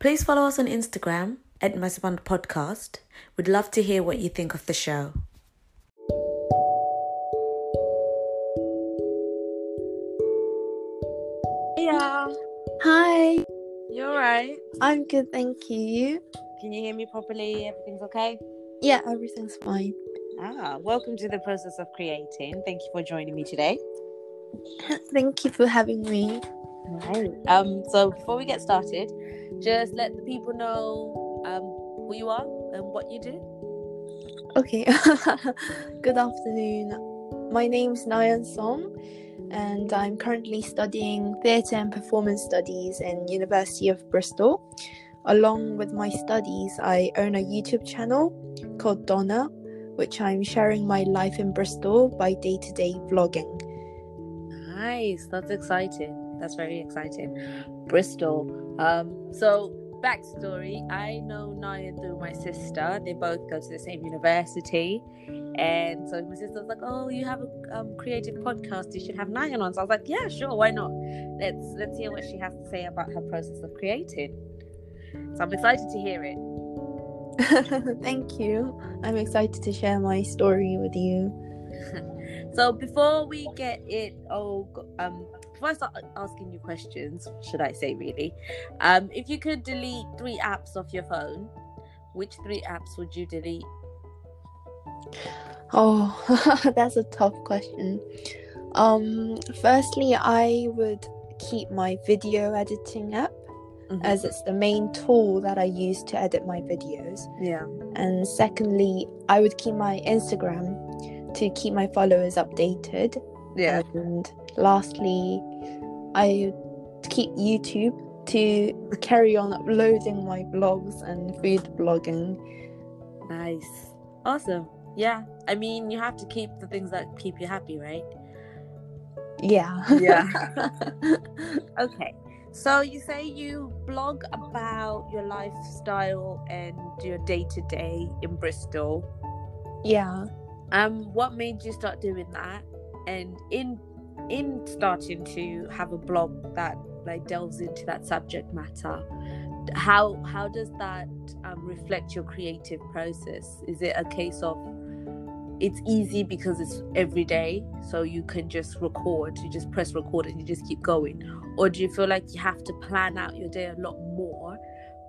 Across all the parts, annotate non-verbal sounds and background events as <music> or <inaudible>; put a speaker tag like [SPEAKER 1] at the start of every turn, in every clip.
[SPEAKER 1] Please follow us on Instagram at Masaband Podcast. We'd love to hear what you think of the show.
[SPEAKER 2] Yeah,
[SPEAKER 3] Hi,
[SPEAKER 2] you're right.
[SPEAKER 3] I'm good, thank you.
[SPEAKER 2] Can you hear me properly? Everything's okay?
[SPEAKER 3] Yeah, everything's fine.
[SPEAKER 2] Ah, welcome to the process of creating. Thank you for joining me today. <laughs>
[SPEAKER 3] Thank you for having me.
[SPEAKER 2] Right. Um. So before we get started, just let the people know um who you are and what you do.
[SPEAKER 3] Okay, <laughs> good afternoon. My name's Nayeon Song, and I'm currently studying theatre and performance studies in University of Bristol. Along with my studies, I own a YouTube channel called DoNNa, which I'm sharing my life in Bristol by day-to-day vlogging.
[SPEAKER 2] Nice. That's exciting. That's very exciting. Bristol. Um. So backstory: I know Nayeon through my sister. They both go to the same university. And so my sister was like, "Oh, you have a um, creative podcast. You should have Nayeon on." So I was like, "Yeah, sure, why not? Let's let's hear what she has to say about her process of creating." So I'm excited to hear it. <laughs>
[SPEAKER 3] Thank you. I'm excited to share my story with you. <laughs>
[SPEAKER 2] So before we get it, oh, um, before I start asking you questions, should I say really, um, if you could delete three apps off your phone, which three apps would you delete?
[SPEAKER 3] Oh, <laughs> that's a tough question. Um, firstly, I would keep my video editing app
[SPEAKER 2] Mhm.
[SPEAKER 3] as it's the main tool that I use to edit my videos.
[SPEAKER 2] Yeah.
[SPEAKER 3] And secondly, I would keep my Instagram to keep my followers updated.
[SPEAKER 2] Yeah.
[SPEAKER 3] And lastly, I keep YouTube to carry on uploading my blogs and food blogging.
[SPEAKER 2] Nice. Awesome. Yeah. I mean, you have to keep the things that keep you happy, right?
[SPEAKER 3] Yeah.
[SPEAKER 2] Yeah. <laughs> <laughs> okay. So you say you blog about your lifestyle and your day to day in Bristol.
[SPEAKER 3] yeah.
[SPEAKER 2] Um, what made you start doing that? And in in starting to have a blog that like delves into that subject matter, how how does that um, reflect your creative process? Is it a case of it's easy because it's every day, so you can just record, you just press record and you just keep going, or do you feel like you have to plan out your day a lot more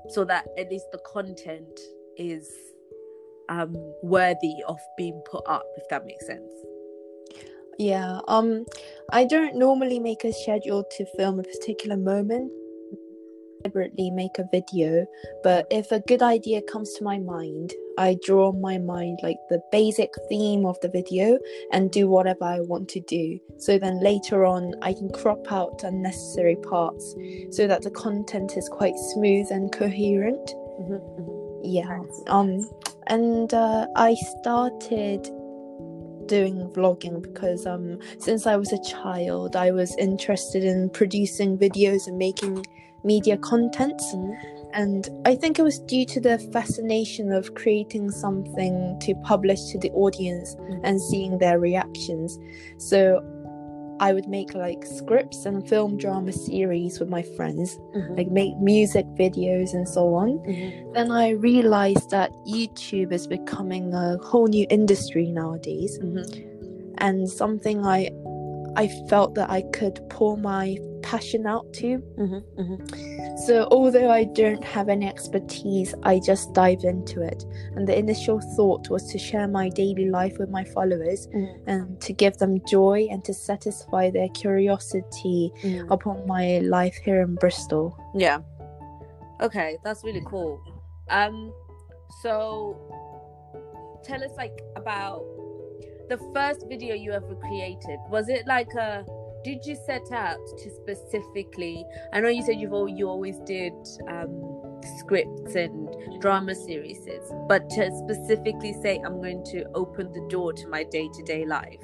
[SPEAKER 2] so that at least the content is um worthy of being put up if that makes sense
[SPEAKER 3] Yeah, um, I don't normally make a schedule to film a particular moment, deliberately make a video, but if a good idea comes to my mind, I draw on my mind like the basic theme of the video and do whatever I want to do. So then later on, I can crop out unnecessary parts so that the content is quite smooth and coherent. Yeah.
[SPEAKER 2] Nice.
[SPEAKER 3] Um and uh, I started doing vlogging because um since I was a child I was interested in producing videos and making media content and I think it was due to the fascination of creating something to publish to the audience and seeing their reactions. So I would make like scripts and film drama series with my friends, mm-hmm. like make music videos and so on. Mm-hmm. Then I realized that YouTube is becoming a whole new industry nowadays. Mm-hmm. And something I I felt that I could pour my passion out to. Mm-hmm, mm-hmm. So although I don't have any expertise, I just dive into it. And the initial thought was to share my daily life with my followers mm. and to give them joy and to satisfy their curiosity mm. upon my life here in Bristol.
[SPEAKER 2] yeah okay that's really cool um so tell us like about the first video you ever created was it like a did you set out to specifically i know you said you've all you always did um scripts and drama series but to specifically say i'm going to open the door to my day-to-day life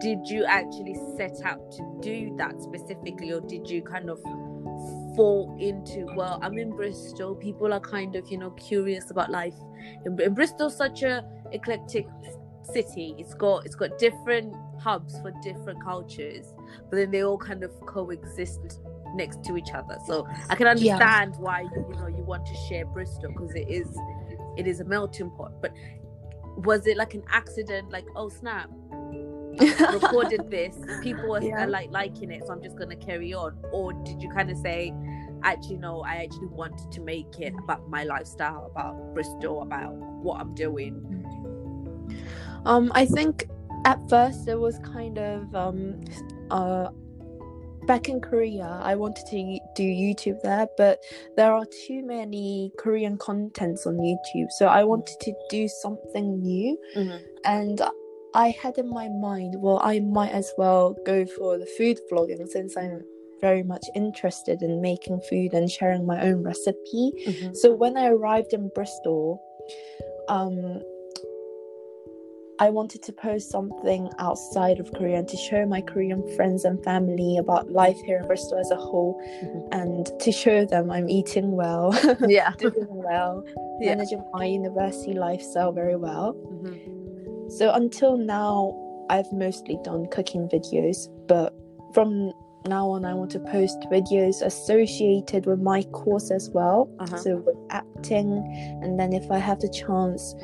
[SPEAKER 2] did you actually set out to do that specifically or did you kind of fall into well i'm in bristol people are kind of you know curious about life in, in bristol's such a eclectic city it's got it's got different hubs for different cultures but then they all kind of coexist next to each other. So I can understand why you, you know you want to share Bristol because it is it is a melting pot. But was it like an accident? Like oh snap, <laughs> recorded this, people are,
[SPEAKER 3] Yeah.
[SPEAKER 2] are like liking it, so I'm just gonna carry on. Or did you kind of say, actually no, I actually wanted to make it about my lifestyle, about Bristol, about what I'm doing.
[SPEAKER 3] Um, I think at first it was kind of um, uh, back in Korea. I wanted to do YouTube there, but there are too many Korean contents on YouTube, so I wanted to do something new.
[SPEAKER 2] Mhm.
[SPEAKER 3] And I had in my mind, well, I might as well go for the food vlogging since I'm very much interested in making food and sharing my own recipe. So when I arrived in Bristol, um, I wanted to post something outside of Korea and to show my Korean friends and family about life here in Bristol as a whole,
[SPEAKER 2] Mhm.
[SPEAKER 3] and to show them I'm eating well, <laughs>
[SPEAKER 2] Yeah. <laughs>
[SPEAKER 3] doing well, <laughs>
[SPEAKER 2] Yeah.
[SPEAKER 3] managing my university lifestyle very well.
[SPEAKER 2] Mhm.
[SPEAKER 3] So until now, I've mostly done cooking videos, but from now on, I want to post videos associated with my course as well.
[SPEAKER 2] Uh-huh.
[SPEAKER 3] So with acting, and then if I have the chance,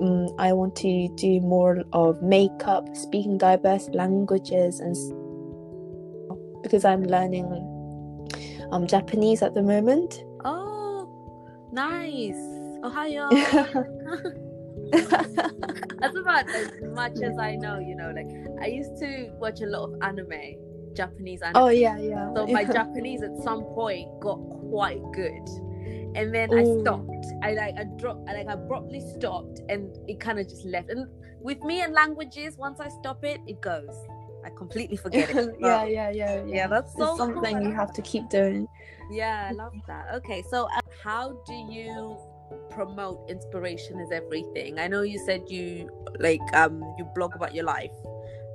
[SPEAKER 3] um, I want to do more of makeup, speaking diverse languages, and because I'm learning um Japanese at the moment.
[SPEAKER 2] Oh, nice. Ohio. That's <laughs> about as much as I know, you know. Like I used to watch a lot of anime, Japanese anime.
[SPEAKER 3] oh yeah, yeah.
[SPEAKER 2] So my Japanese at some point got quite good. And then I stopped. I like I dropped I like abruptly stopped and it kind of just left. And with me and languages, once I stop it, it goes. I completely forget it. <laughs>
[SPEAKER 3] yeah, yeah, yeah, yeah.
[SPEAKER 2] yeah, that's so
[SPEAKER 3] it's something
[SPEAKER 2] cool.
[SPEAKER 3] you have to keep doing.
[SPEAKER 2] Yeah, I love that. Okay, so uh, how do you promote inspiration is everything? I know you said you like um you blog about your life,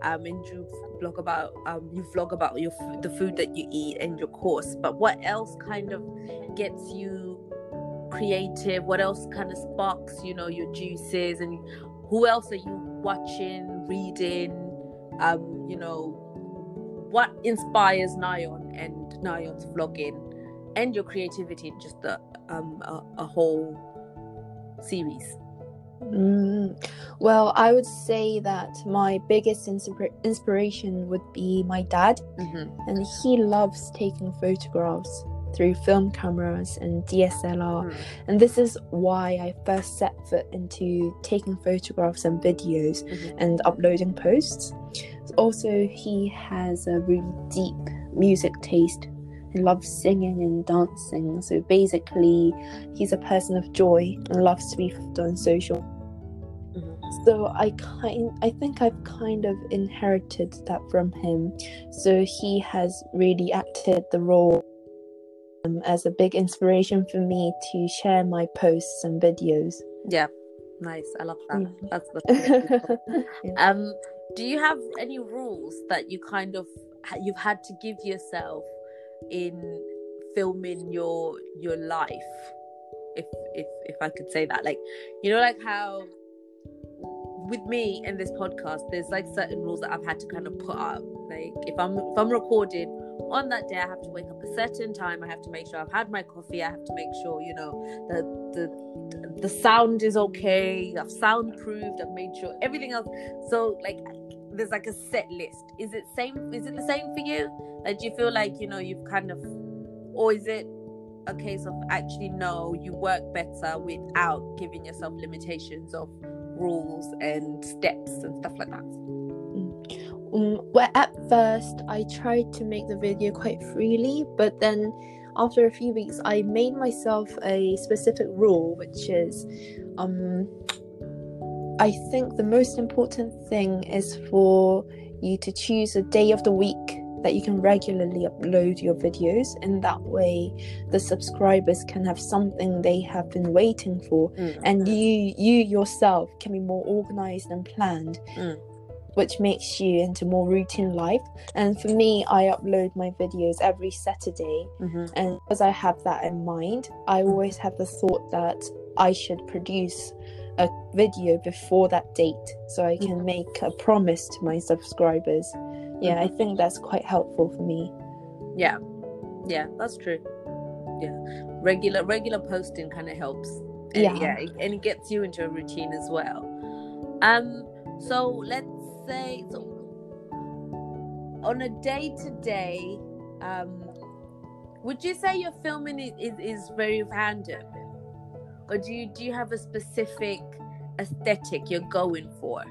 [SPEAKER 2] um and you blog about um you vlog about your f- the food that you eat and your course. But what else kind of gets you creative? What else kind of sparks you know your juices and who else are you watching, reading? Um, you know, what inspires Nayeon and Nayeon's vlogging and your creativity in just a um a, a whole series.
[SPEAKER 3] Mm. Well, I would say that my biggest inspira- inspiration would be my dad,
[SPEAKER 2] Mm-hmm.
[SPEAKER 3] and he loves taking photographs through film cameras and DSLR.
[SPEAKER 2] Mm.
[SPEAKER 3] And this is why I first set foot into taking photographs and videos
[SPEAKER 2] Mhm.
[SPEAKER 3] and uploading posts. Also, he has a really deep music taste. He loves singing and dancing. So basically, he's a person of joy and loves to be on social.
[SPEAKER 2] Mhm.
[SPEAKER 3] So I kind, I think I've kind of inherited that from him. So he has really acted the role um, as a big inspiration for me to share my posts and videos.
[SPEAKER 2] Yeah, nice. I love that.
[SPEAKER 3] Mm.
[SPEAKER 2] That's the. <laughs>
[SPEAKER 3] Yeah.
[SPEAKER 2] um, do you have any rules that you kind of you've had to give yourself in filming your your life? If if if I could say that, like you know, like how with me in this podcast, there's like certain rules that I've had to kind of put up. Like if I'm if I'm recording on that day, I have to wake up a certain time. I have to make sure I've had my coffee. I have to make sure you know the the the sound is okay. I've soundproofed. I've made sure everything else. So like there's like a set list. Is it same? Is it the same for you? Like do you feel like you know you've kind of, or is it a case of actually no, you work better without giving yourself limitations of rules and steps and stuff like that.
[SPEAKER 3] Um, well, at first, I tried to make the video quite freely, but then after a few weeks, I made myself a specific rule, which is um, I think the most important thing is for you to choose a day of the week that you can regularly upload your videos. In that way, the subscribers can have something they have been waiting for, and you you yourself can be more organized and planned
[SPEAKER 2] Mm.
[SPEAKER 3] Which makes you into more routine life and for me i upload my videos every saturday
[SPEAKER 2] Mm-hmm.
[SPEAKER 3] and as i have that in mind i always have the thought that i should produce a video before that date so i can
[SPEAKER 2] Mhm.
[SPEAKER 3] make a promise to my subscribers yeah i think that's quite helpful for me
[SPEAKER 2] Yeah, Yeah, that's true. Yeah, regular regular posting kind of helps. And,
[SPEAKER 3] Yeah.
[SPEAKER 2] yeah, and it gets you into a routine as well. Um, so let's say so on a day to day, um, would you say your filming is, is is very random, or do you do you have a specific aesthetic you're going for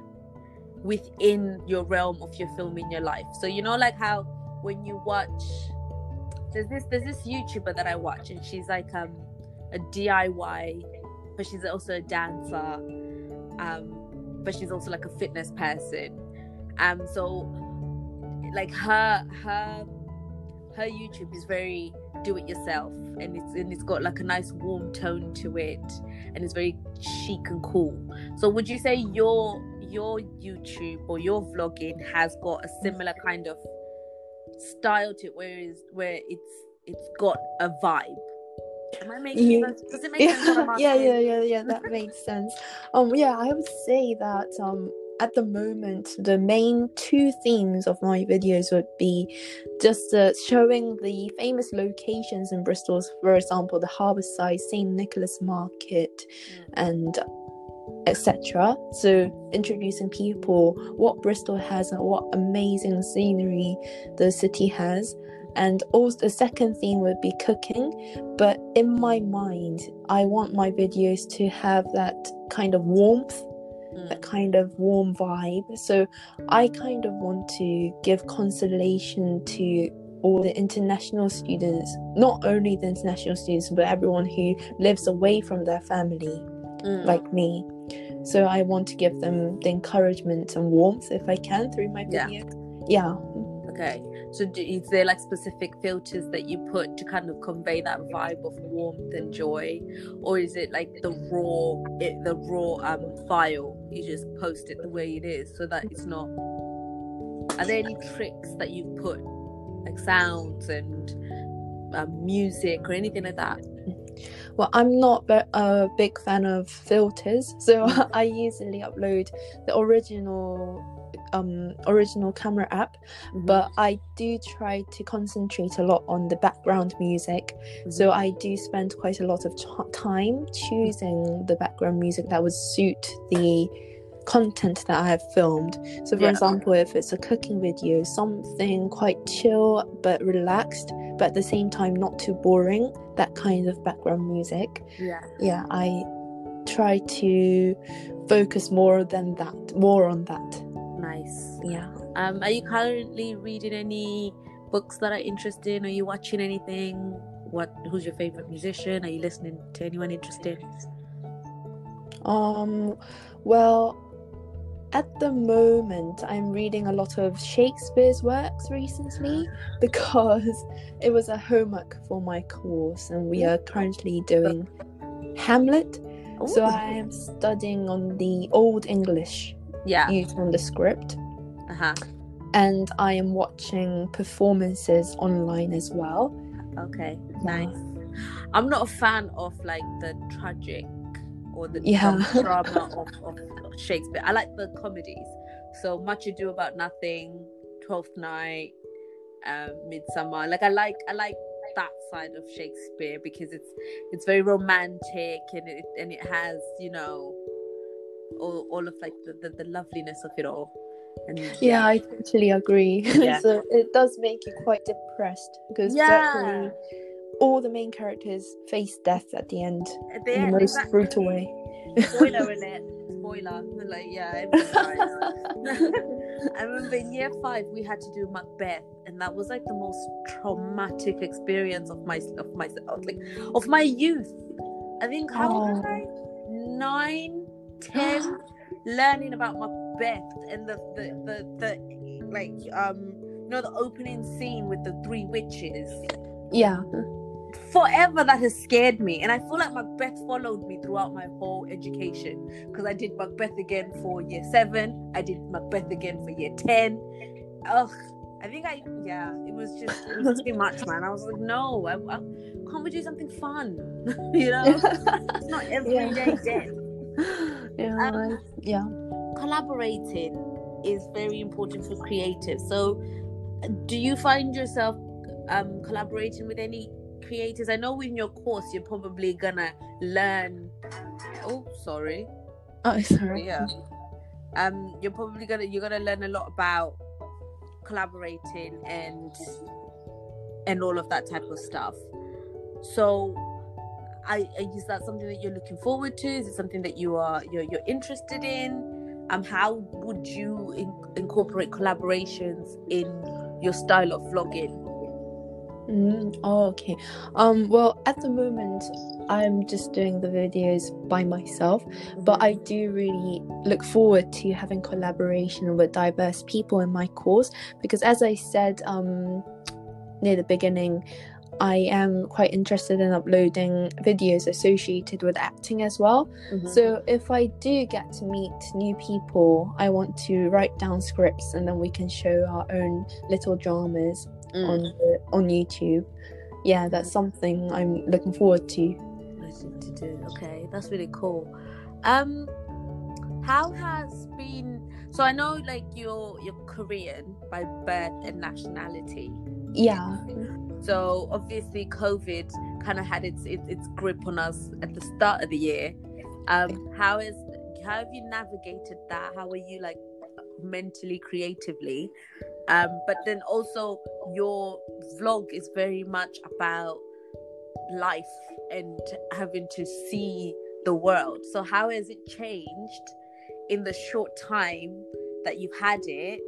[SPEAKER 2] within your realm of your film in your life? So you know, like how when you watch there's this there's this YouTuber that I watch and she's like um a DIY but she's also a dancer um but she's also like a fitness person um so like her her her YouTube is very do it yourself and it's and it's got like a nice warm tone to it and it's very chic and cool so would you say your your YouTube or your vlogging has got a similar kind of style to it where is where it's it's got a vibe am i making
[SPEAKER 3] Yeah.
[SPEAKER 2] sense does it make <laughs> sense
[SPEAKER 3] yeah, yeah, yeah, yeah. That makes sense. Um, yeah, I would say that um, at the moment, the main two themes of my videos would be just uh, showing the famous locations in Bristol, for example, the Harbourside, St Nicholas Market, and etc. So introducing people what Bristol has and what amazing scenery the city has. And also the second theme would be cooking. But in my mind, I want my videos to have that kind of warmth,
[SPEAKER 2] Mm.
[SPEAKER 3] that kind of warm vibe. So I kind of want to give consolation to all the international students, not only the international students, but everyone who lives away from their family
[SPEAKER 2] Mm.
[SPEAKER 3] like me. So I want to give them the encouragement and warmth if I can through my
[SPEAKER 2] Yeah.
[SPEAKER 3] video. Yeah.
[SPEAKER 2] okay so do, is there like specific filters that you put to kind of convey that vibe of warmth and joy? Or is it like the raw it, the raw um file you just post it the way it is so that it's not are there any tricks that you put like sounds and um, music or anything like that?
[SPEAKER 3] Well, I'm not a big fan of filters, so <laughs> I usually upload the original um original camera app but i do try to concentrate a lot on the background music. So i do spend quite a lot of time choosing the background music that would suit the content that i have filmed. So for
[SPEAKER 2] Yeah.
[SPEAKER 3] example if it's a cooking video something quite chill but relaxed but at the same time not too boring that kind of background music.
[SPEAKER 2] Yeah.
[SPEAKER 3] Yeah i try to focus more than that more on that
[SPEAKER 2] nice
[SPEAKER 3] yeah
[SPEAKER 2] Um, are you currently reading any books that are interesting? Are you watching anything? What? Who's your favorite musician? Are you listening to anyone interesting?
[SPEAKER 3] Um, well, at the moment, I'm reading a lot of Shakespeare's works recently <gasps> because it was a homework for my course, and we are currently doing Hamlet. So I am studying on the Old English
[SPEAKER 2] yeah.
[SPEAKER 3] used on the script,
[SPEAKER 2] Uh huh.
[SPEAKER 3] and I am watching performances online as well.
[SPEAKER 2] Okay.
[SPEAKER 3] Yeah.
[SPEAKER 2] Nice. I'm not a fan of like the tragic or the
[SPEAKER 3] Yeah. <laughs>
[SPEAKER 2] um, drama of, of Shakespeare. I like the comedies. So Much Ado About Nothing, Twelfth Night, um, Midsummer. Like I like I like that side of Shakespeare because it's it's very romantic and it and it has you know all, all of like the, the, the loveliness of it all. And
[SPEAKER 3] Yeah, I totally agree. <laughs>
[SPEAKER 2] Yeah.
[SPEAKER 3] so it does make you quite depressed because
[SPEAKER 2] Yeah.
[SPEAKER 3] all the main characters face death at the end
[SPEAKER 2] At the
[SPEAKER 3] in
[SPEAKER 2] end,
[SPEAKER 3] the most
[SPEAKER 2] exactly.
[SPEAKER 3] brutal way.
[SPEAKER 2] Spoiler alert. <laughs> Spoiler. Like yeah. <laughs> I remember in year five we had to do Macbeth, and that was like the most traumatic experience of my of my of, like of my youth. I think how old was
[SPEAKER 3] Oh.
[SPEAKER 2] I? Nine, ten, <gasps> learning about Macbeth and the the the, the like um you know the opening scene with the three witches.
[SPEAKER 3] Yeah.
[SPEAKER 2] Forever that has scared me, and I feel like Macbeth followed me throughout my whole education because I did Macbeth again for year seven, I did Macbeth again for year ten. Ugh, I think I yeah, it was just it was too <laughs> much, man. I was like, no, I, I can't we do something fun? <laughs> you know, <laughs> it's not everyday
[SPEAKER 3] Yeah.
[SPEAKER 2] death.
[SPEAKER 3] Yeah.
[SPEAKER 2] Um,
[SPEAKER 3] yeah.
[SPEAKER 2] Collaborating is very important for creatives. So, do you find yourself um collaborating with any creators? I know in your course you're probably gonna learn. Oh, sorry.
[SPEAKER 3] Oh, <laughs> sorry.
[SPEAKER 2] Yeah. Um, you're probably gonna you're gonna learn a lot about collaborating and and all of that type of stuff. So, I is that something that you're looking forward to? Is it something that you are you're you're interested in? Um, how would you in- incorporate collaborations in your style of vlogging?
[SPEAKER 3] Mm, oh, okay. Um, well, at the moment, I'm just doing the videos by myself, but I do really look forward to having collaboration with diverse people in my course because, as I said um, near the beginning, I am quite interested in uploading videos associated with acting as well.
[SPEAKER 2] Mhm.
[SPEAKER 3] So, if I do get to meet new people, I want to write down scripts and then we can show our own little dramas
[SPEAKER 2] Mm.
[SPEAKER 3] on the, on YouTube. Yeah, that's something I'm looking forward to.
[SPEAKER 2] To do. Okay, that's really cool. Um, how has been? So I know, like you're you're Korean by birth and nationality.
[SPEAKER 3] Yeah.
[SPEAKER 2] So obviously, COVID kind of had its, its its grip on us at the start of the year. Um, how is how have you navigated that? How are you like mentally, creatively? Um, but then also your vlog is very much about life and having to see the world. So how has it changed in the short time that you've had it?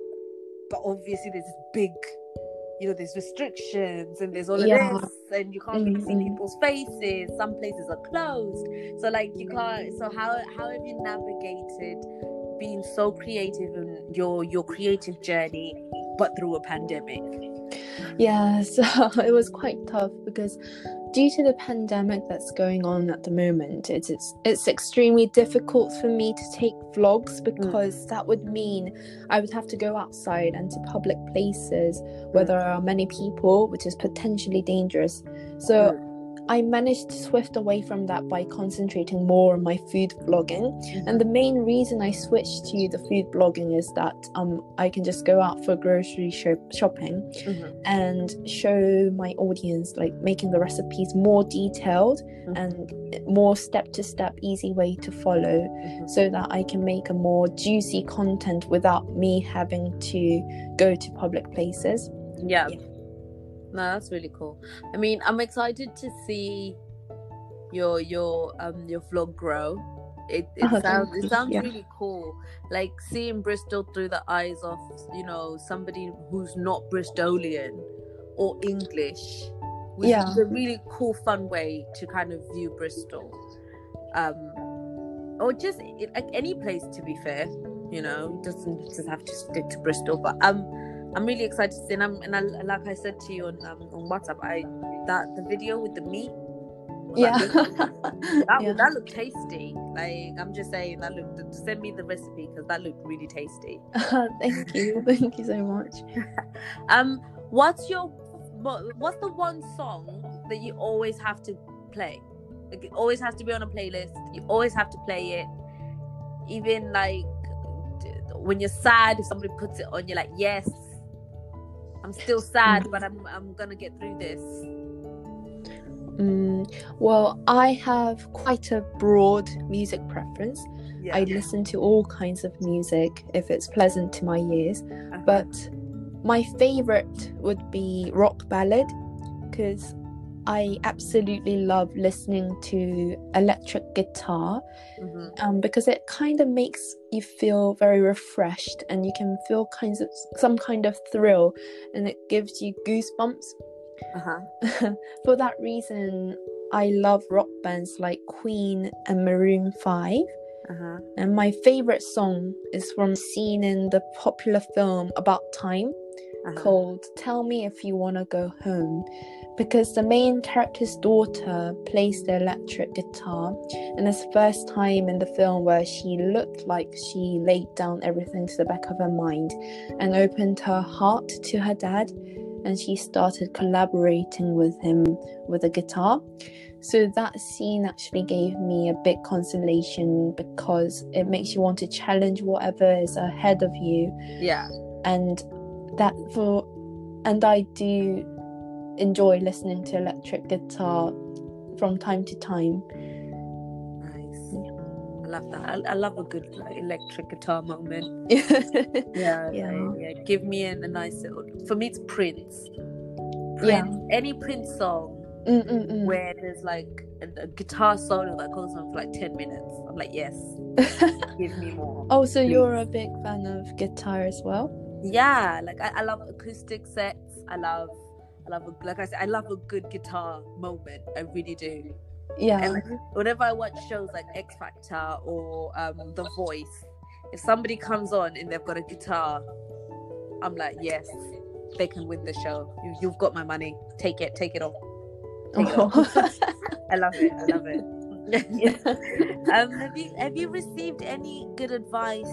[SPEAKER 2] But obviously, there's this big you know there's restrictions and there's all of
[SPEAKER 3] Yeah.
[SPEAKER 2] this and you can't really see
[SPEAKER 3] Mhm.
[SPEAKER 2] people's faces some places are closed so like you can't so how how have you navigated being so creative in your your creative journey but through a pandemic
[SPEAKER 3] Yeah, <laughs> so it was quite tough because due to the pandemic that's going on at the moment, it's it's, it's extremely difficult for me to take vlogs mm. because that would mean I would have to go outside and to public places where mm. there are many people, which is potentially dangerous. So mm. I managed to swift away from that by concentrating more on my food vlogging. And the main reason I switched to the food blogging is that um I can just go out for grocery shop- shopping
[SPEAKER 2] Mhm.
[SPEAKER 3] and show my audience like making the recipes more detailed
[SPEAKER 2] Mhm.
[SPEAKER 3] and more step to step easy way to follow
[SPEAKER 2] Mhm.
[SPEAKER 3] so that I can make a more juicy content without me having to go to public places.
[SPEAKER 2] yeah
[SPEAKER 3] Yeah.
[SPEAKER 2] No that's really cool. I mean i'm excited to see your your um your vlog grow. It, it
[SPEAKER 3] Oh,
[SPEAKER 2] sounds it sounds
[SPEAKER 3] Yeah.
[SPEAKER 2] really cool. Like seeing bristol through the eyes of you know somebody who's not bristolian or english which
[SPEAKER 3] Yeah.
[SPEAKER 2] is a really cool fun way to kind of view bristol. Um or just it, like any place to be fair you know? Doesn't just have to stick to bristol but um i'm really excited to see and, I'm, and I, like i said to you on um, on whatsapp i that the video with the meat
[SPEAKER 3] Yeah.
[SPEAKER 2] that, <laughs> that,
[SPEAKER 3] Yeah.
[SPEAKER 2] that looked tasty like i'm just saying that looked send me the recipe because that looked really tasty <laughs>
[SPEAKER 3] Thank you. <laughs> Thank you so much.
[SPEAKER 2] um what's your what's the one song that you always have to play like it always has to be on a playlist you always have to play it even like when you're sad if somebody puts it on you're like yes i'm still sad but i'm i'm gonna get through this
[SPEAKER 3] Mm, well, I have quite a broad music preference.
[SPEAKER 2] yeah
[SPEAKER 3] I listen to all kinds of music if it's pleasant to my ears,
[SPEAKER 2] Uh-huh.
[SPEAKER 3] but my favorite would be rock ballad because I absolutely love listening to electric guitar
[SPEAKER 2] Mhm.
[SPEAKER 3] um, because it kind of makes you feel very refreshed and you can feel kinds of some kind of thrill and it gives you goosebumps
[SPEAKER 2] uh-huh <laughs>
[SPEAKER 3] for that reason, I love rock bands like Queen and Maroon 5.
[SPEAKER 2] uh-huh
[SPEAKER 3] And my favorite song is from a scene in the popular film About Time
[SPEAKER 2] uh-huh.
[SPEAKER 3] called Tell Me If You Wanna Go Home. Because the main character's daughter plays the electric guitar, and it's the first time in the film where she looked like she laid down everything to the back of her mind and opened her heart to her dad and she started collaborating with him with a guitar. So that scene actually gave me a big consolation because it makes you want to challenge whatever is ahead of you
[SPEAKER 2] yeah
[SPEAKER 3] and that for and I do enjoy listening to electric guitar from time to time.
[SPEAKER 2] Nice. I love that. I, I love a good like, electric guitar moment. <laughs>
[SPEAKER 3] yeah.
[SPEAKER 2] Yeah,
[SPEAKER 3] Yeah.
[SPEAKER 2] yeah. Give me a, a nice little. For me, it's Prince.
[SPEAKER 3] Yeah.
[SPEAKER 2] Any Prince song
[SPEAKER 3] Mm, mm, mm.
[SPEAKER 2] where there's like a, a guitar solo that goes on for like ten minutes. I'm like, yes, <laughs> give me more.
[SPEAKER 3] oh, so you're a big fan of guitar as well?
[SPEAKER 2] Yeah, like I, I love acoustic sets. I love, I love, a, like I said, I love a good guitar moment. I really do.
[SPEAKER 3] Yeah.
[SPEAKER 2] And like, whenever I watch shows like X Factor or um, The Voice, if somebody comes on and they've got a guitar, I'm like, yes, they can win the show. You, you've got my money. Take it. Take it all. Take it. <laughs> I love it. I love it. <laughs> um, have you have you received any good advice,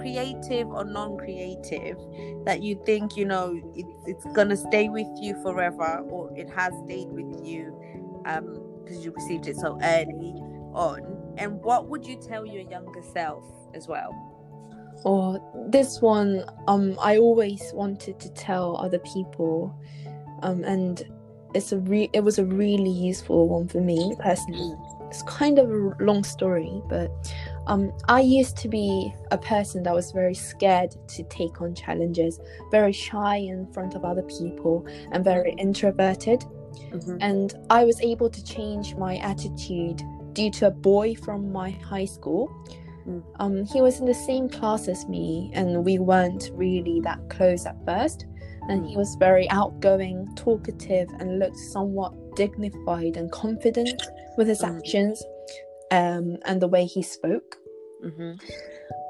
[SPEAKER 2] creative or non-creative, that you think you know it's it's gonna stay with you forever, or it has stayed with you, um, because you received it so early on? And what would you tell your younger self as well?
[SPEAKER 3] or this one um i always wanted to tell other people um and it's a re- it was a really useful one for me personally it's kind of a long story but um i used to be a person that was very scared to take on challenges very shy in front of other people and very introverted
[SPEAKER 2] Mhm.
[SPEAKER 3] and I was able to change my attitude due to a boy from my high school.
[SPEAKER 2] Mm.
[SPEAKER 3] Um, he was in the same class as me, and we weren't really that close at first. And he was very outgoing, talkative, and looked somewhat dignified and confident with his
[SPEAKER 2] Mm.
[SPEAKER 3] actions um, and the way he spoke.
[SPEAKER 2] Mhm.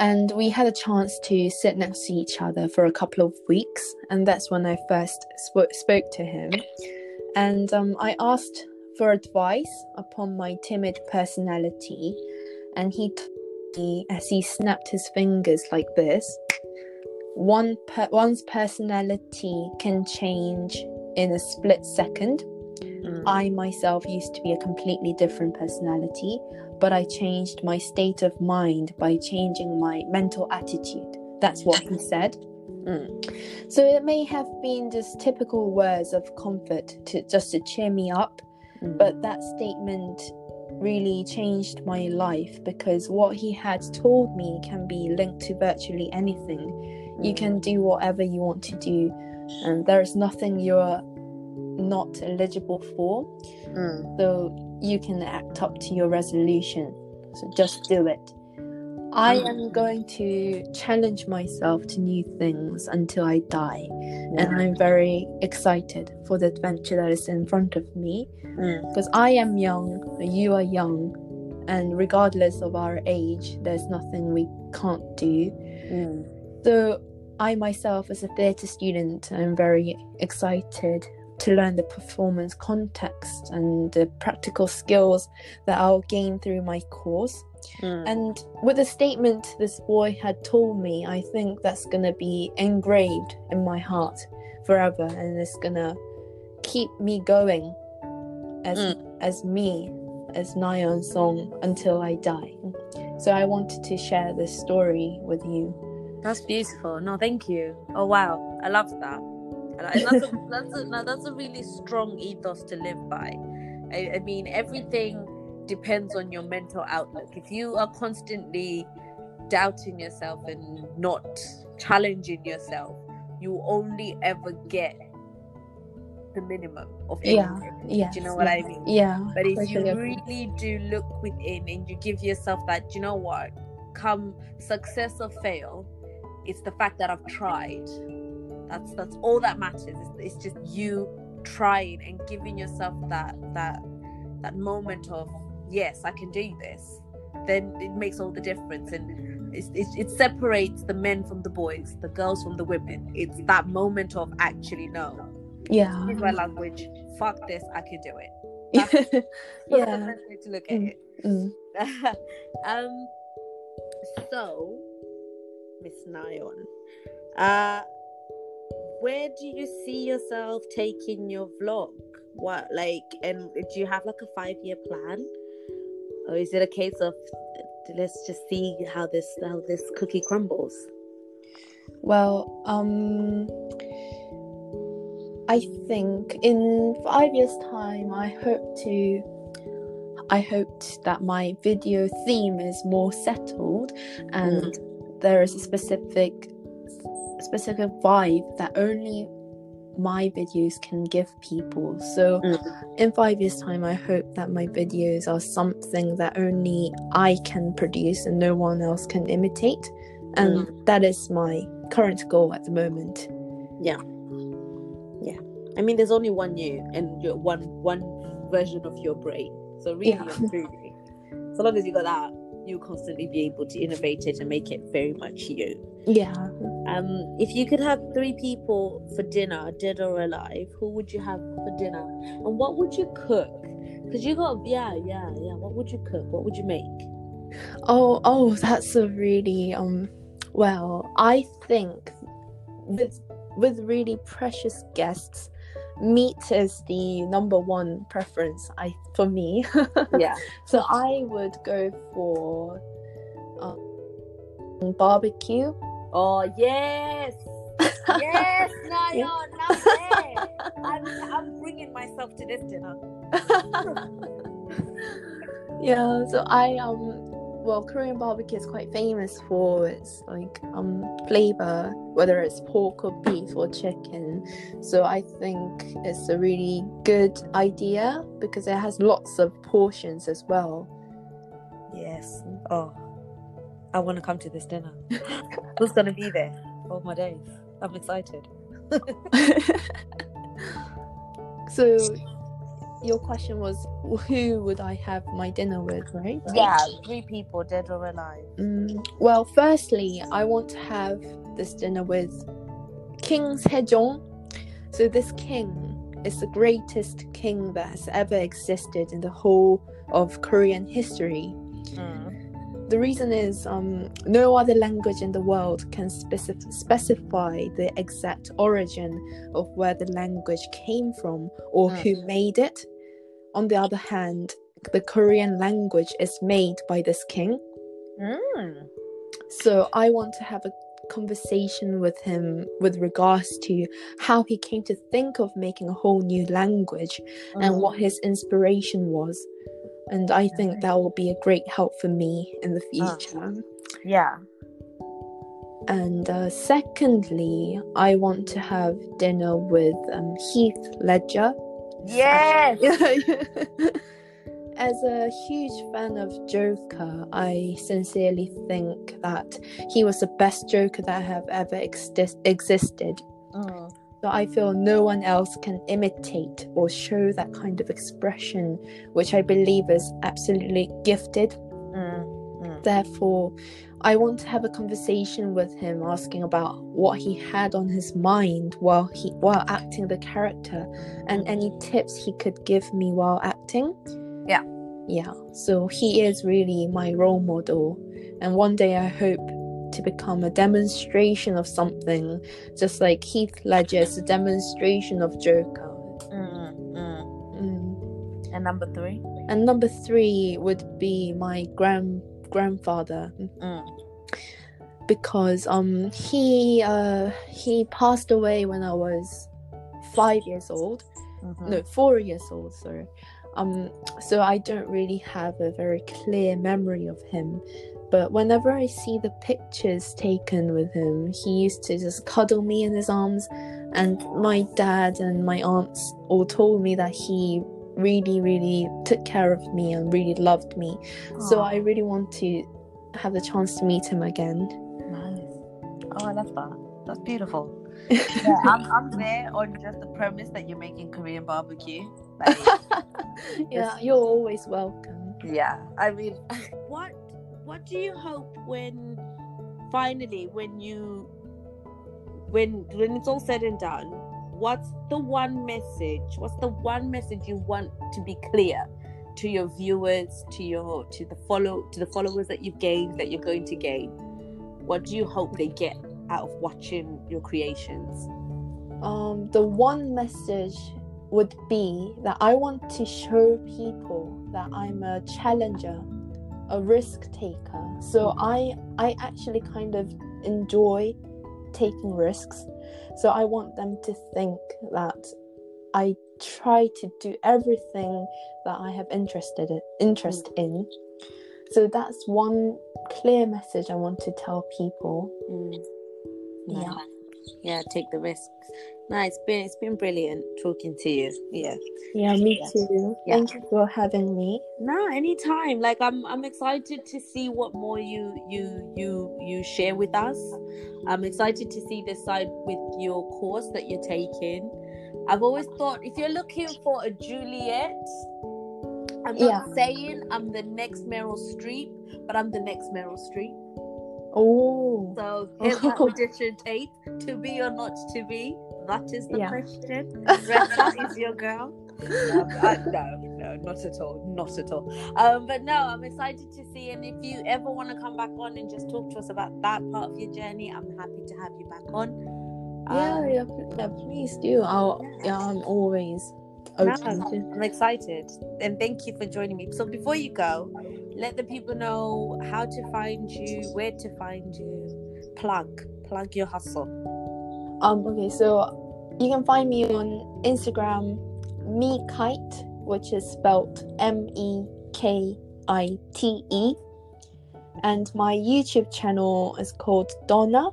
[SPEAKER 3] And we had a chance to sit next to each other for a couple of weeks, and that's when I first sp- spoke to him. And um, I asked for advice upon my timid personality, and he told me as he snapped his fingers like this one per- one's personality can change in a split second.
[SPEAKER 2] Mm.
[SPEAKER 3] I myself used to be a completely different personality, but I changed my state of mind by changing my mental attitude. That's what he said.
[SPEAKER 2] Mm.
[SPEAKER 3] So it may have been just typical words of comfort to just to cheer me up,
[SPEAKER 2] Mm.
[SPEAKER 3] but that statement really changed my life because what he had told me can be linked to virtually anything. You can do whatever you want to do, and there is nothing you're not eligible for.
[SPEAKER 2] Mm.
[SPEAKER 3] So you can act up to your resolution. So just do it. I am going to challenge myself to new things until I die. And I'm very excited for the adventure that is in front of me
[SPEAKER 2] Mm.
[SPEAKER 3] because I am young, you are young, and regardless of our age, there's nothing we can't do.
[SPEAKER 2] Mm.
[SPEAKER 3] So, I myself, as a theatre student, I'm very excited to learn the performance context and the practical skills that I'll gain through my course.
[SPEAKER 2] Mm.
[SPEAKER 3] And with the statement this boy had told me, I think that's going to be engraved in my heart forever and it's going to keep me going as as me as Nayeon Song until I die. So I wanted to share this story with you.
[SPEAKER 2] That's beautiful. No, thank you. Oh wow, I love that. And that's a, that's a, no, that's a really strong ethos to live by. I, I mean, everything depends on your mental outlook. If you are constantly doubting yourself and not challenging yourself, you only ever get the minimum of anything.
[SPEAKER 3] yeah.
[SPEAKER 2] Do you know what I mean?
[SPEAKER 3] Yeah.
[SPEAKER 2] But if you really do look within and you give yourself that, you know what, come success or fail, it's the fact that I've tried. That's that's all that matters. It's, it's just you trying and giving yourself that that that moment of yes, I can do this. Then it makes all the difference, and it's, it, it separates the men from the boys, the girls from the women. It's that moment of actually no,
[SPEAKER 3] Yeah.
[SPEAKER 2] here's my language. Fuck this, I can do it. <laughs> That's the
[SPEAKER 3] yeah.
[SPEAKER 2] best way to look at
[SPEAKER 3] Mm.
[SPEAKER 2] it.
[SPEAKER 3] Mm. <laughs>
[SPEAKER 2] um, so, Miss Nayeon, uh, where do you see yourself taking your vlog? What like, and do you have like a five-year plan, or is it a case of let's just see how this how this cookie crumbles?
[SPEAKER 3] Well, um, I think in five years' time, I hope to. I hoped that my video theme is more settled, and there is a specific specific vibe that only my videos can give people. So,
[SPEAKER 2] Mm.
[SPEAKER 3] in five years' time, I hope that my videos are something that only I can produce and no one else can imitate. And that is my current goal at the moment. Yeah. Yeah.
[SPEAKER 2] I mean, there's only one you and you're one one version of your brain. So really
[SPEAKER 3] Yeah.
[SPEAKER 2] truly, so long as you got that, you'll constantly be able to innovate it and make it very much you.
[SPEAKER 3] Yeah.
[SPEAKER 2] Um, if you could have three people for dinner, dead or alive, who would you have for dinner, and what would you cook? Because you got yeah, yeah, yeah. What would you cook? What would you make?
[SPEAKER 3] Oh, oh, that's a really um. Well, I think with with really precious guests, meat is the number one preference. I for me. <laughs>
[SPEAKER 2] Yeah,
[SPEAKER 3] so I would go for um, barbecue.
[SPEAKER 2] Oh yes, yes, <laughs> Nayo, now there. I'm I'm bringing myself to this dinner. <laughs>
[SPEAKER 3] yeah. So I um. Well, Korean barbecue is quite famous for its like um flavor, whether it's pork or beef or chicken. So I think it's a really good idea because it has lots of portions as well.
[SPEAKER 2] Yes. Oh, I want to come to this dinner. Who's gonna be there? Oh my days! I'm excited. <laughs>
[SPEAKER 3] so your question was who would I have my dinner with, right?
[SPEAKER 2] Yeah, three people, dead or alive.
[SPEAKER 3] Mm, well, firstly, I want to have this dinner with King Sejong. So this king is the greatest king that has ever existed in the whole of Korean history. The reason is um, no other language in the world can specif- specify the exact origin of where the language came from or
[SPEAKER 2] Mm.
[SPEAKER 3] who made it. On the other hand, the Korean language is made by this king.
[SPEAKER 2] Mm.
[SPEAKER 3] So I want to have a conversation with him with regards to how he came to think of making a whole new language and
[SPEAKER 2] Mm.
[SPEAKER 3] what his inspiration was. And I think that will be a great help for me in the
[SPEAKER 2] Ah.
[SPEAKER 3] future.
[SPEAKER 2] Yeah.
[SPEAKER 3] And uh, secondly, I want to have dinner with um, Heath Ledger.
[SPEAKER 2] Yes. <laughs>
[SPEAKER 3] As a huge fan of Joker, I sincerely think that he was the best Joker that have ever exis- existed.
[SPEAKER 2] Mm.
[SPEAKER 3] So I feel no one else can imitate or show that kind of expression, which I believe is absolutely gifted.
[SPEAKER 2] Mm.
[SPEAKER 3] Therefore, I want to have a conversation with him, asking about what he had on his mind while he while acting the character, and any tips he could give me while acting.
[SPEAKER 2] Yeah.
[SPEAKER 3] yeah. So he is really my role model, and one day I hope to become a demonstration of something, just like Heath Ledger is a demonstration of Joker.
[SPEAKER 2] Mm. Mm.
[SPEAKER 3] Mm.
[SPEAKER 2] And number three.
[SPEAKER 3] And number three would be my grand grandfather
[SPEAKER 2] Mm.
[SPEAKER 3] because um he uh he passed away when I was five years old.
[SPEAKER 2] Mhm.
[SPEAKER 3] No, four years old. Sorry. Um, so I don't really have a very clear memory of him. But whenever I see the pictures taken with him, he used to just cuddle me in his arms. And my dad and my aunts all told me that he really, really took care of me and really loved me. So I really want to have the chance to meet him again.
[SPEAKER 2] Nice. Oh, I love that. That's beautiful. <laughs> Yeah, I'm, I'm there on just the premise that you're making Korean barbecue. Like, <laughs>
[SPEAKER 3] yeah, you're always welcome.
[SPEAKER 2] yeah, I mean, what what do you hope when finally when you when when it's all said and done? What's the one message? What's the one message you want to be clear to your viewers, to your to the follow to the followers that you've gained that you're going to gain? What do you hope they get out of watching your creations?
[SPEAKER 3] um, the one message would be that I want to show people that I'm a challenger, a risk taker. So I I actually kind of enjoy taking risks. So I want them to think that I try to do everything that I have interested in, interest in. So that's one clear message I want to tell people.
[SPEAKER 2] Mm.
[SPEAKER 3] Yeah.
[SPEAKER 2] Yeah, take the risks. No, it's been it's been brilliant talking to you. Yeah.
[SPEAKER 3] Yeah, me
[SPEAKER 2] Yeah.
[SPEAKER 3] too.
[SPEAKER 2] Yeah.
[SPEAKER 3] Thank you for having me.
[SPEAKER 2] No, anytime. Like I'm I'm excited to see what more you you you you share with us. I'm excited to see this side with your course that you're taking. I've always thought if you're looking for a Juliet, I'm not
[SPEAKER 3] Yeah.
[SPEAKER 2] saying I'm the next Meryl Streep, but I'm the next Meryl Streep.
[SPEAKER 3] Oh,
[SPEAKER 2] So here's my audition tape. To be or not to be? That is the
[SPEAKER 3] Yeah.
[SPEAKER 2] question. <laughs> Retta is your girl. No, I- no, no, not at all, not at all. Um, but no, I'm excited to see. And if you ever want to come back on and just talk to us about that part of your journey, I'm happy to have you back on.
[SPEAKER 3] yeah,
[SPEAKER 2] Um,
[SPEAKER 3] yeah, yeah, please do. I'll, yeah, I'm always
[SPEAKER 2] no. I'm excited, and thank you for joining me. So before you go, let the people know how to find you, where to find you. Plug, plug your hustle.
[SPEAKER 3] Um, okay, so you can find me on Instagram, me kite, which is spelled M E K I T E, and my YouTube channel is called Donna.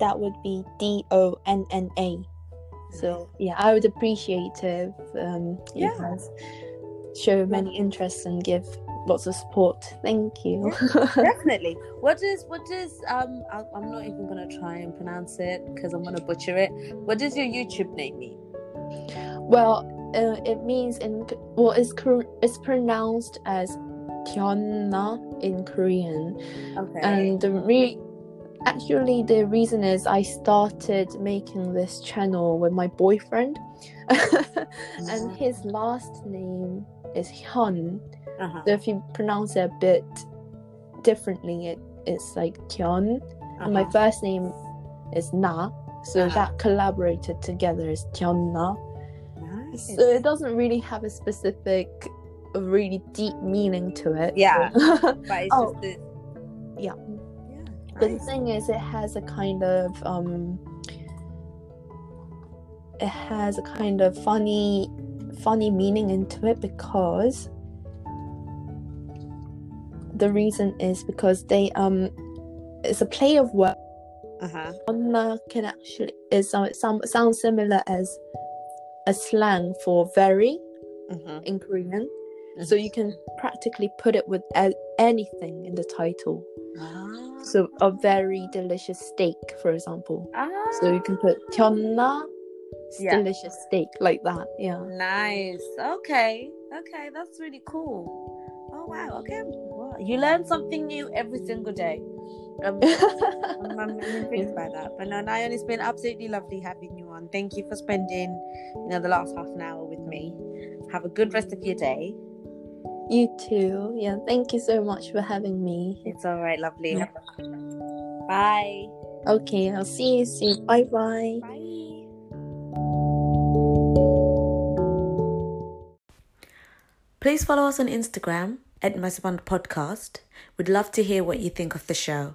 [SPEAKER 3] That would be D O N N A. So yeah, I would appreciate if um, you
[SPEAKER 2] Yeah.
[SPEAKER 3] guys show many interests and give lots of support. Thank you. <laughs>
[SPEAKER 2] definitely. What does what does um I, i'm not even gonna try and pronounce it because i'm gonna butcher it. What does your youtube name mean?
[SPEAKER 3] Well, uh, it means in well, it's it's pronounced as Kyonna in Korean,
[SPEAKER 2] okay.
[SPEAKER 3] And the re- actually the reason is I started making this channel with my boyfriend, <laughs> and his last name is Hyun.
[SPEAKER 2] uh-huh.
[SPEAKER 3] So if you pronounce it a bit differently, it it's like Kyun. And my
[SPEAKER 2] uh-huh.
[SPEAKER 3] first name is Na, so
[SPEAKER 2] Uh-huh.
[SPEAKER 3] that collaborated together is Kyonna.
[SPEAKER 2] Nice.
[SPEAKER 3] So it doesn't really have a specific, a really deep meaning to it.
[SPEAKER 2] Yeah.
[SPEAKER 3] but <laughs>
[SPEAKER 2] but it's
[SPEAKER 3] oh.
[SPEAKER 2] just the
[SPEAKER 3] Yeah.
[SPEAKER 2] yeah
[SPEAKER 3] the thing is, it has a kind of um, it has a kind of funny, funny meaning into it because the reason is because they um, it's a play of words.
[SPEAKER 2] uh-huh
[SPEAKER 3] Onna can actually is some some sounds similar as a slang for very
[SPEAKER 2] uh-huh
[SPEAKER 3] in Korean. So you can practically put it with anything in the title.
[SPEAKER 2] ah.
[SPEAKER 3] So a very delicious steak, for example.
[SPEAKER 2] ah.
[SPEAKER 3] So you can put
[SPEAKER 2] Yeah.
[SPEAKER 3] delicious steak like that. Yeah.
[SPEAKER 2] nice okay okay that's really cool oh wow okay well, you learn something new every single day um, I'm, I'm, I'm <laughs> intrigued by that. But no, Nayeon, it's been absolutely lovely having you on. Thank you for spending, you know, the last half an hour with me. Have a good rest of your day.
[SPEAKER 3] you too. Yeah. Thank you so much for having me.
[SPEAKER 2] It's all right, lovely.
[SPEAKER 3] Yeah.
[SPEAKER 2] Bye.
[SPEAKER 3] Okay. I'll see you soon. Bye bye.
[SPEAKER 2] Bye.
[SPEAKER 1] Please follow us on Instagram at Masaband Podcast. We'd love to hear what you think of the show.